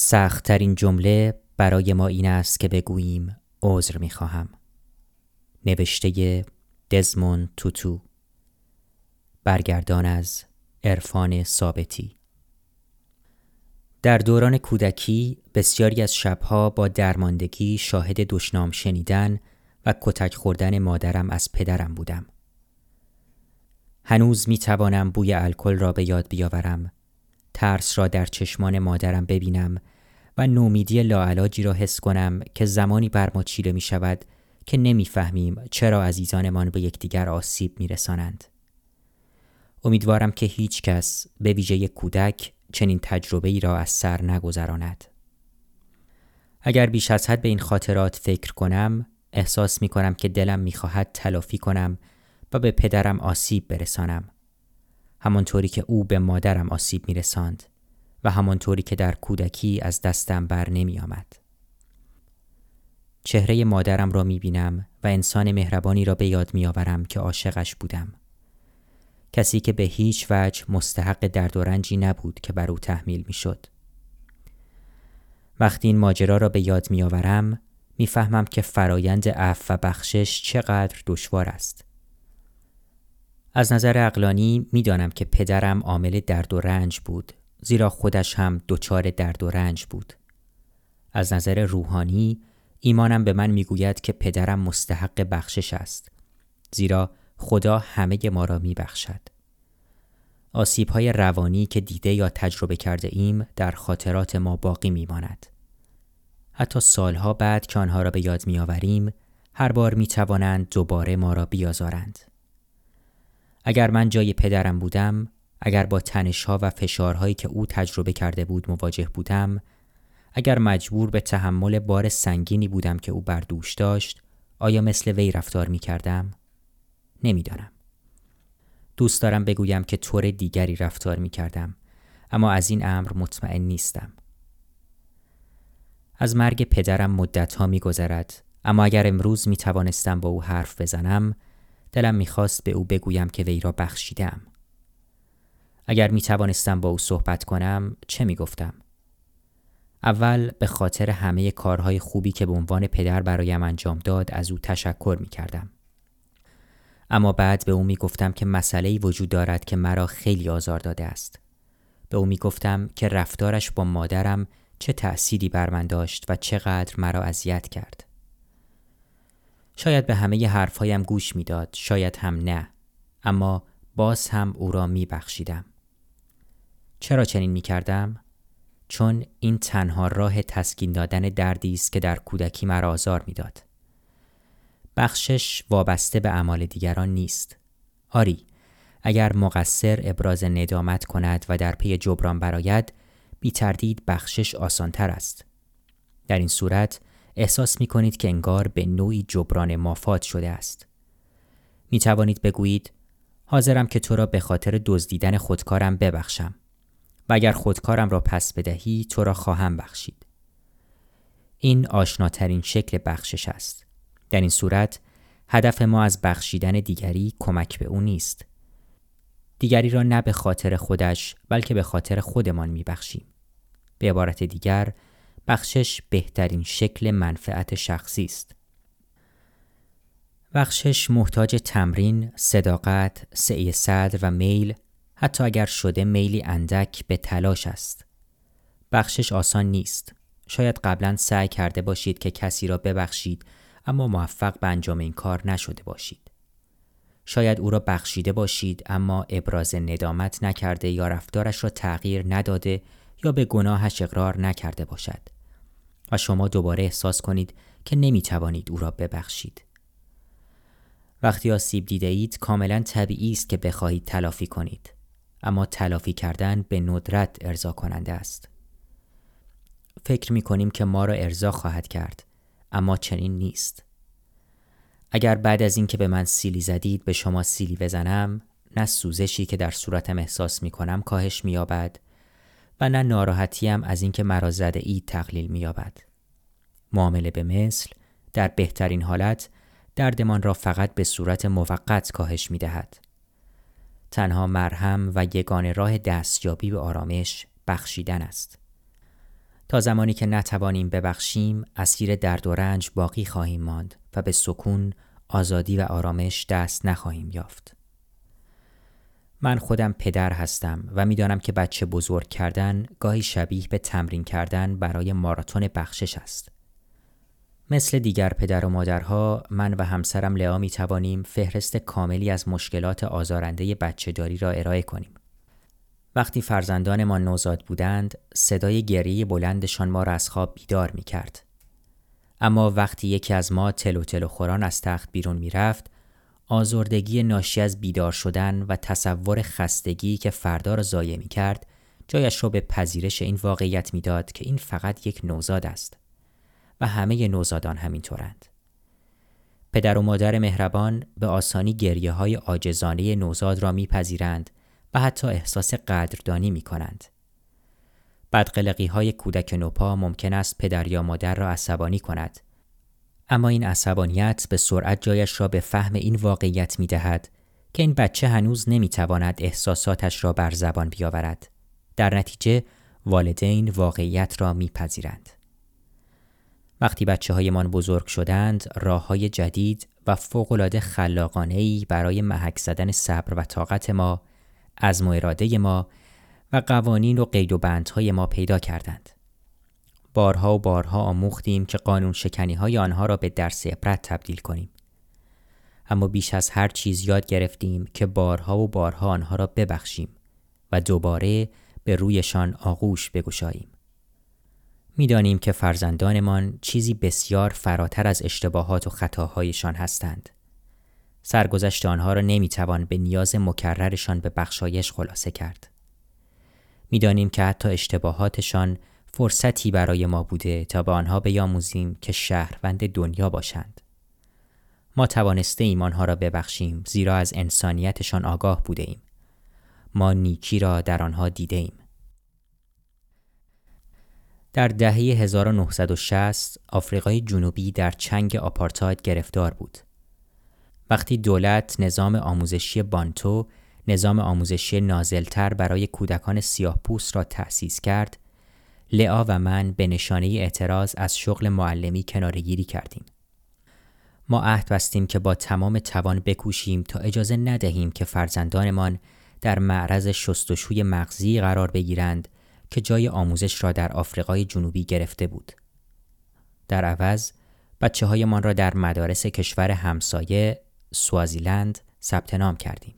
سختترین جمله برای ما این است که بگوییم عذر می خواهم. نوشته دزمون توتو برگردان از عرفان ثابتی در دوران کودکی بسیاری از شبها با درماندگی شاهد دشنام شنیدن و کتک خوردن مادرم از پدرم بودم. هنوز می توانم بوی الکل را به یاد بیاورم ترس را در چشمان مادرم ببینم و نومیدی لاعلاجی را حس کنم که زمانی بر ما چیره می شود که نمی‌فهمیم چرا عزیزانمان به یکدیگر آسیب می رسانند. امیدوارم که هیچ کس به ویژه کودک چنین تجربه ای را از سر نگذراند. اگر بیش از حد به این خاطرات فکر کنم احساس می کنم که دلم می خواهد تلافی کنم و به پدرم آسیب برسانم. همانطوری که او به مادرم آسیب می رساند و همانطوری که در کودکی از دستم بر نمی آمد. چهره مادرم را می بینم و انسان مهربانی را به یاد می آورم که عاشقش بودم. کسی که به هیچ وجه مستحق درد و رنجی نبود که بر او تحمیل می شد. وقتی این ماجرا را به یاد می آورم می‌فهمم که فرایند عفو و بخشش چقدر دشوار است. از نظر اقلانی می‌دانم که پدرم عامل درد و رنج بود زیرا خودش هم دچار درد و رنج بود. از نظر روحانی ایمانم به من می‌گوید که پدرم مستحق بخشش است زیرا خدا همه ما را میبخشد. آسیب های روانی که دیده یا تجربه کرده ایم در خاطرات ما باقی میماند. حتی سالها بعد که آنها را به یاد میآوریم هر بار می توانند دوباره ما را بیازارند. اگر من جای پدرم بودم، اگر با تنشها و فشارهایی که او تجربه کرده بود مواجه بودم، اگر مجبور به تحمل بار سنگینی بودم که او بر دوش داشت، آیا مثل وی رفتار می کردم؟ نمی‌دانم. دوست دارم بگویم که طور دیگری رفتار می کردم، اما از این امر مطمئن نیستم. از مرگ پدرم مدت ها می گذرد، اما اگر امروز می توانستم با او حرف بزنم، دلم می‌خواست به او بگویم که وی را بخشیدم. اگر می توانستم با او صحبت کنم چه می گفتم؟ اول به خاطر همه کارهای خوبی که به عنوان پدر برایم انجام داد از او تشکر می کردم. اما بعد به او می گفتم که مسئله وجود دارد که مرا خیلی آزار داده است. به او می گفتم که رفتارش با مادرم چه تأثیری بر من داشت و چقدر مرا اذیت کرد. شاید به همه حرفهایم گوش می‌داد شاید هم نه اما باز هم او را می بخشیدم. چرا چنین می کردم؟ چون این تنها راه تسکین دادن دردی است که در کودکی مرا آزار می‌داد. بخشش وابسته به اعمال دیگران نیست. آری، اگر مقصر ابراز ندامت کند و در پی جبران براید، بی تردید بخشش آسانتر است. در این صورت احساس می کنید که انگار به نوعی جبران مافات شده است. می توانید بگویید حاضرم که تو را به خاطر دزدیدن خودکارم ببخشم و اگر خودکارم را پس بدهی تو را خواهم بخشید. این آشناترین شکل بخشش است. در این صورت هدف ما از بخشیدن دیگری کمک به او نیست. دیگری را نه به خاطر خودش بلکه به خاطر خودمان میبخشیم. به عبارت دیگر بخشش بهترین شکل منفعت شخصی است. بخشش محتاج تمرین، صداقت، سعی صدر و میل حتی اگر شده میلی اندک به تلاش است. بخشش آسان نیست. شاید قبلا سعی کرده باشید که کسی را ببخشید اما موفق به انجام این کار نشده باشید. شاید او را بخشیده باشید اما ابراز ندامت نکرده یا رفتارش را تغییر نداده یا به گناهش اقرار نکرده باشد. و شما دوباره احساس کنید که نمی توانید او را ببخشید. وقتی آسیب دیده اید کاملا طبیعی است که بخواهید تلافی کنید اما تلافی کردن به ندرت ارضا کننده است. فکر می کنیم که ما را ارضا خواهد کرد اما چنین نیست. اگر بعد از اینکه به من سیلی زدید به شما سیلی بزنم نه سوزشی که در صورتم احساس می کنم کاهش می و نه ناراحتیم از اینکه مرا زده ای تقلیل مییابد معامله به مثل در بهترین حالت دردمان را فقط به صورت موقت کاهش می دهد. تنها مرهم و یگان راه دستیابی به آرامش بخشیدن است. تا زمانی که نتوانیم ببخشیم اسیر درد و رنج باقی خواهیم ماند و به سکون آزادی و آرامش دست نخواهیم یافت من خودم پدر هستم و می‌دانم که بچه بزرگ کردن گاهی شبیه به تمرین کردن برای ماراتون بخشش است مثل دیگر پدر و مادرها من و همسرم لعا می توانیم فهرست کاملی از مشکلات آزارنده بچه داری را ارائه کنیم وقتی فرزندانمان نوزاد بودند صدای گریه بلندشان ما را از خواب بیدار می کرد. اما وقتی یکی از ما تلو تلو خوران از تخت بیرون می رفت آزردگی ناشی از بیدار شدن و تصور خستگی که فردا را ضایع می کرد جایش را به پذیرش این واقعیت می‌داد که این فقط یک نوزاد است و همه نوزادان همینطورند. پدر و مادر مهربان به آسانی گریه های آجزانه نوزاد را میپذیرند و حتی احساس قدردانی می کنند. بدقلقی های کودک نوپا ممکن است پدر یا مادر را عصبانی کند. اما این عصبانیت به سرعت جایش را به فهم این واقعیت می دهد که این بچه هنوز نمی تواند احساساتش را بر زبان بیاورد. در نتیجه والدین واقعیت را میپذیرند. وقتی بچه هایمان بزرگ شدند راه های جدید و فوقلاده خلاقانه برای محک زدن صبر و طاقت ما از اراده ما و قوانین و قید و بندهای ما پیدا کردند. بارها و بارها آموختیم که قانون شکنی های آنها را به درس عبرت تبدیل کنیم. اما بیش از هر چیز یاد گرفتیم که بارها و بارها آنها را ببخشیم و دوباره به رویشان آغوش بگشاییم. می‌دانیم که فرزندانمان چیزی بسیار فراتر از اشتباهات و خطاهایشان هستند. سرگذشت آنها را نمی‌توان به نیاز مکررشان به بخشایش خلاصه کرد. می‌دانیم که حتی اشتباهاتشان فرصتی برای ما بوده تا به آنها بیاموزیم که شهروند دنیا باشند. ما توانسته ایم آنها را ببخشیم زیرا از انسانیتشان آگاه بوده ایم. ما نیکی را در آنها دیده ایم. در دهه 1960 آفریقای جنوبی در چنگ آپارتاید گرفتار بود. وقتی دولت نظام آموزشی بانتو نظام آموزشی نازلتر برای کودکان سیاه پوست را تأسیس کرد، لعا و من به نشانه اعتراض از شغل معلمی کنارگیری کردیم. ما عهد بستیم که با تمام توان بکوشیم تا اجازه ندهیم که فرزندانمان در معرض شستشوی مغزی قرار بگیرند که جای آموزش را در آفریقای جنوبی گرفته بود. در عوض بچه های من را در مدارس کشور همسایه سوازیلند ثبت نام کردیم.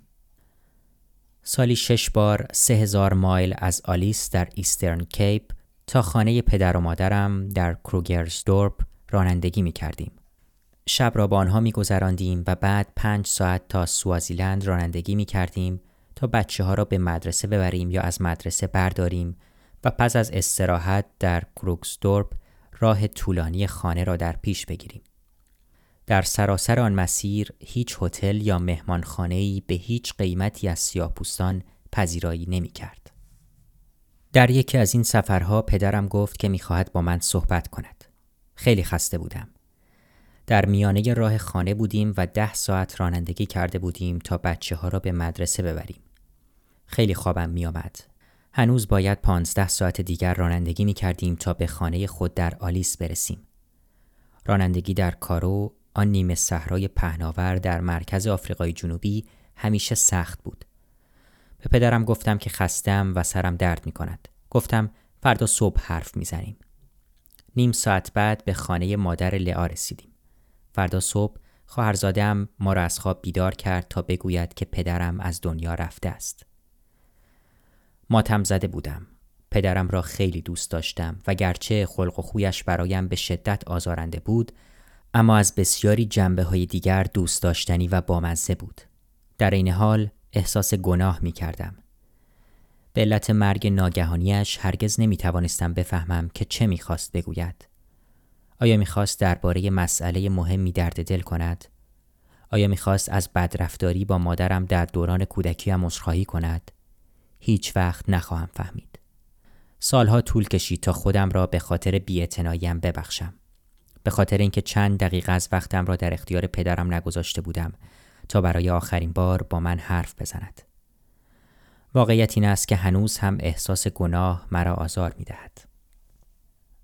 سالی شش بار سه هزار مایل از آلیس در ایسترن کیپ تا خانه پدر و مادرم در کروگرزدورپ رانندگی می کردیم. شب را با آنها می گذراندیم و بعد پنج ساعت تا سوازیلند رانندگی می کردیم تا بچه ها را به مدرسه ببریم یا از مدرسه برداریم و پس از استراحت در کروکسدورپ راه طولانی خانه را در پیش بگیریم. در سراسر آن مسیر هیچ هتل یا مهمانخانه‌ای به هیچ قیمتی از سیاهپوستان پذیرایی نمی کرد. در یکی از این سفرها پدرم گفت که می‌خواهد با من صحبت کند. خیلی خسته بودم. در میانه راه خانه بودیم و ده ساعت رانندگی کرده بودیم تا بچه ها را به مدرسه ببریم. خیلی خوابم می آمد. هنوز باید پانزده ساعت دیگر رانندگی می کردیم تا به خانه خود در آلیس برسیم. رانندگی در کارو آن نیمه صحرای پهناور در مرکز آفریقای جنوبی همیشه سخت بود. به پدرم گفتم که خستم و سرم درد می کند. گفتم فردا صبح حرف می‌زنیم. نیم ساعت بعد به خانه مادر لعا رسیدیم. فردا صبح خواهرزادهام ما را از خواب بیدار کرد تا بگوید که پدرم از دنیا رفته است. ماتم زده بودم. پدرم را خیلی دوست داشتم و گرچه خلق و خویش برایم به شدت آزارنده بود اما از بسیاری جنبه های دیگر دوست داشتنی و بامزه بود. در این حال احساس گناه می کردم. به علت مرگ ناگهانیش هرگز نمی توانستم بفهمم که چه می‌خواست بگوید. آیا می‌خواست درباره مسئله مهمی درد دل کند؟ آیا می‌خواست از بدرفتاری با مادرم در دوران کودکیم عذرخواهی کند؟ هیچ وقت نخواهم فهمید. سالها طول کشید تا خودم را به خاطر بیاعتناییم ببخشم. به خاطر اینکه چند دقیقه از وقتم را در اختیار پدرم نگذاشته بودم تا برای آخرین بار با من حرف بزند. واقعیت این است که هنوز هم احساس گناه مرا آزار می دهد.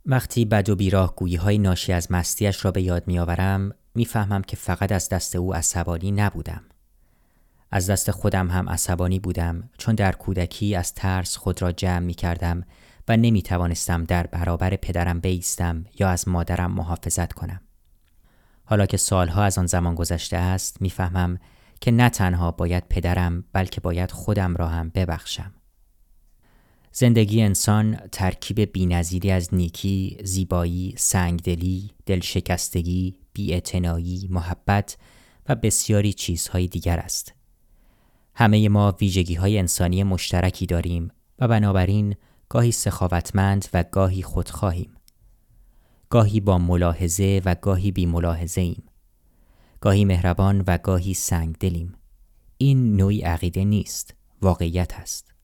وقتی بد و بیراه گویی های ناشی از مستیش را به یاد میآورم می‌فهمم که فقط از دست او عصبانی نبودم از دست خودم هم عصبانی بودم چون در کودکی از ترس خود را جمع می کردم و نمی توانستم در برابر پدرم بیستم یا از مادرم محافظت کنم. حالا که سالها از آن زمان گذشته است می‌فهمم که نه تنها باید پدرم بلکه باید خودم را هم ببخشم. زندگی انسان ترکیب بینظیری از نیکی، زیبایی، سنگدلی، دلشکستگی، بیاعتنایی، محبت و بسیاری چیزهای دیگر است. همه ما ویژگی های انسانی مشترکی داریم و بنابراین گاهی سخاوتمند و گاهی خودخواهیم. گاهی با ملاحظه و گاهی بی ملاحظه ایم. گاهی مهربان و گاهی سنگ دلیم. این نوعی عقیده نیست، واقعیت است.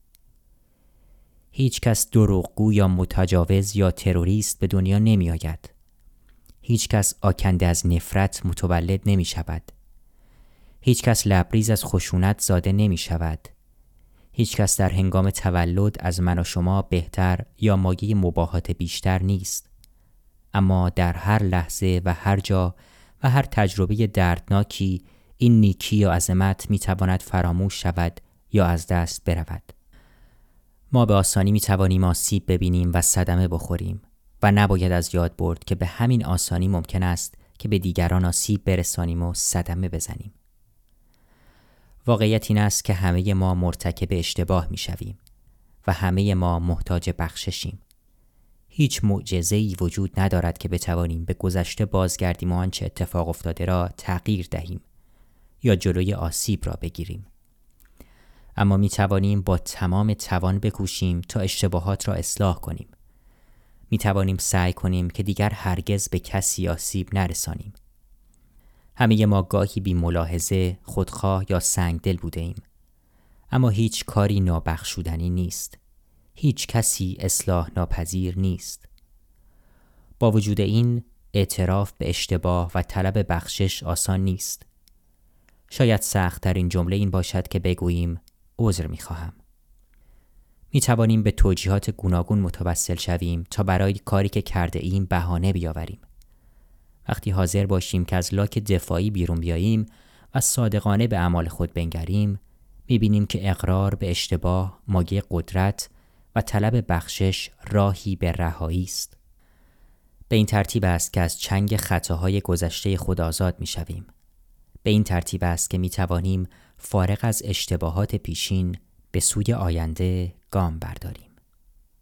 هیچ کس دروغگو یا متجاوز یا تروریست به دنیا نمی آید. هیچ کس آکنده از نفرت متولد نمی شود. هیچ کس لبریز از خشونت زاده نمی شود. هیچ کس در هنگام تولد از من و شما بهتر یا مایه مباهات بیشتر نیست. اما در هر لحظه و هر جا و هر تجربه دردناکی این نیکی یا عظمت می تواند فراموش شود یا از دست برود. ما به آسانی می توانیم آسیب ببینیم و صدمه بخوریم و نباید از یاد برد که به همین آسانی ممکن است که به دیگران آسیب برسانیم و صدمه بزنیم. واقعیت این است که همه ما مرتکب اشتباه می شویم و همه ما محتاج بخششیم. هیچ معجزه وجود ندارد که بتوانیم به گذشته بازگردیم و آنچه اتفاق افتاده را تغییر دهیم یا جلوی آسیب را بگیریم. اما می توانیم با تمام توان بکوشیم تا اشتباهات را اصلاح کنیم. می توانیم سعی کنیم که دیگر هرگز به کسی آسیب نرسانیم. همه ما گاهی بی ملاحظه، خودخواه یا سنگدل بوده ایم. اما هیچ کاری نابخشودنی نیست. هیچ کسی اصلاح ناپذیر نیست. با وجود این اعتراف به اشتباه و طلب بخشش آسان نیست. شاید سختترین جمله این باشد که بگوییم عذر می خواهم. می توانیم به توجیهات گوناگون متوسل شویم تا برای کاری که کرده ایم بهانه بیاوریم. وقتی حاضر باشیم که از لاک دفاعی بیرون بیاییم و صادقانه به اعمال خود بنگریم بینیم که اقرار به اشتباه مایه قدرت و طلب بخشش راهی به رهایی است به این ترتیب است که از چنگ خطاهای گذشته خود آزاد شویم. به این ترتیب است که می توانیم فارغ از اشتباهات پیشین به سوی آینده گام برداریم